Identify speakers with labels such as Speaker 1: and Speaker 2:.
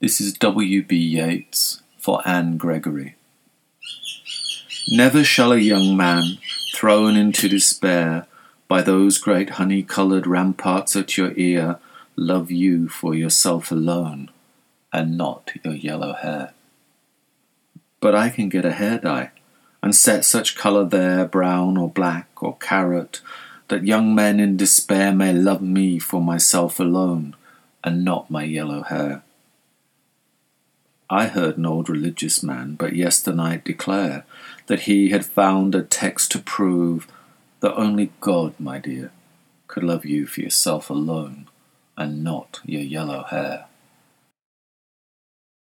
Speaker 1: This is W.B. Yeats for Anne Gregory. Never shall a young man, thrown into despair by those great honey coloured ramparts at your ear, love you for yourself alone, and not your yellow hair. But I can get a hair dye, and set such colour there, brown or black or carrot, that young men in despair may love me for myself alone, and not my yellow hair. I heard an old religious man but yesternight declare that he had found a text to prove that only God, my dear, could love you for yourself alone, and not your yellow hair.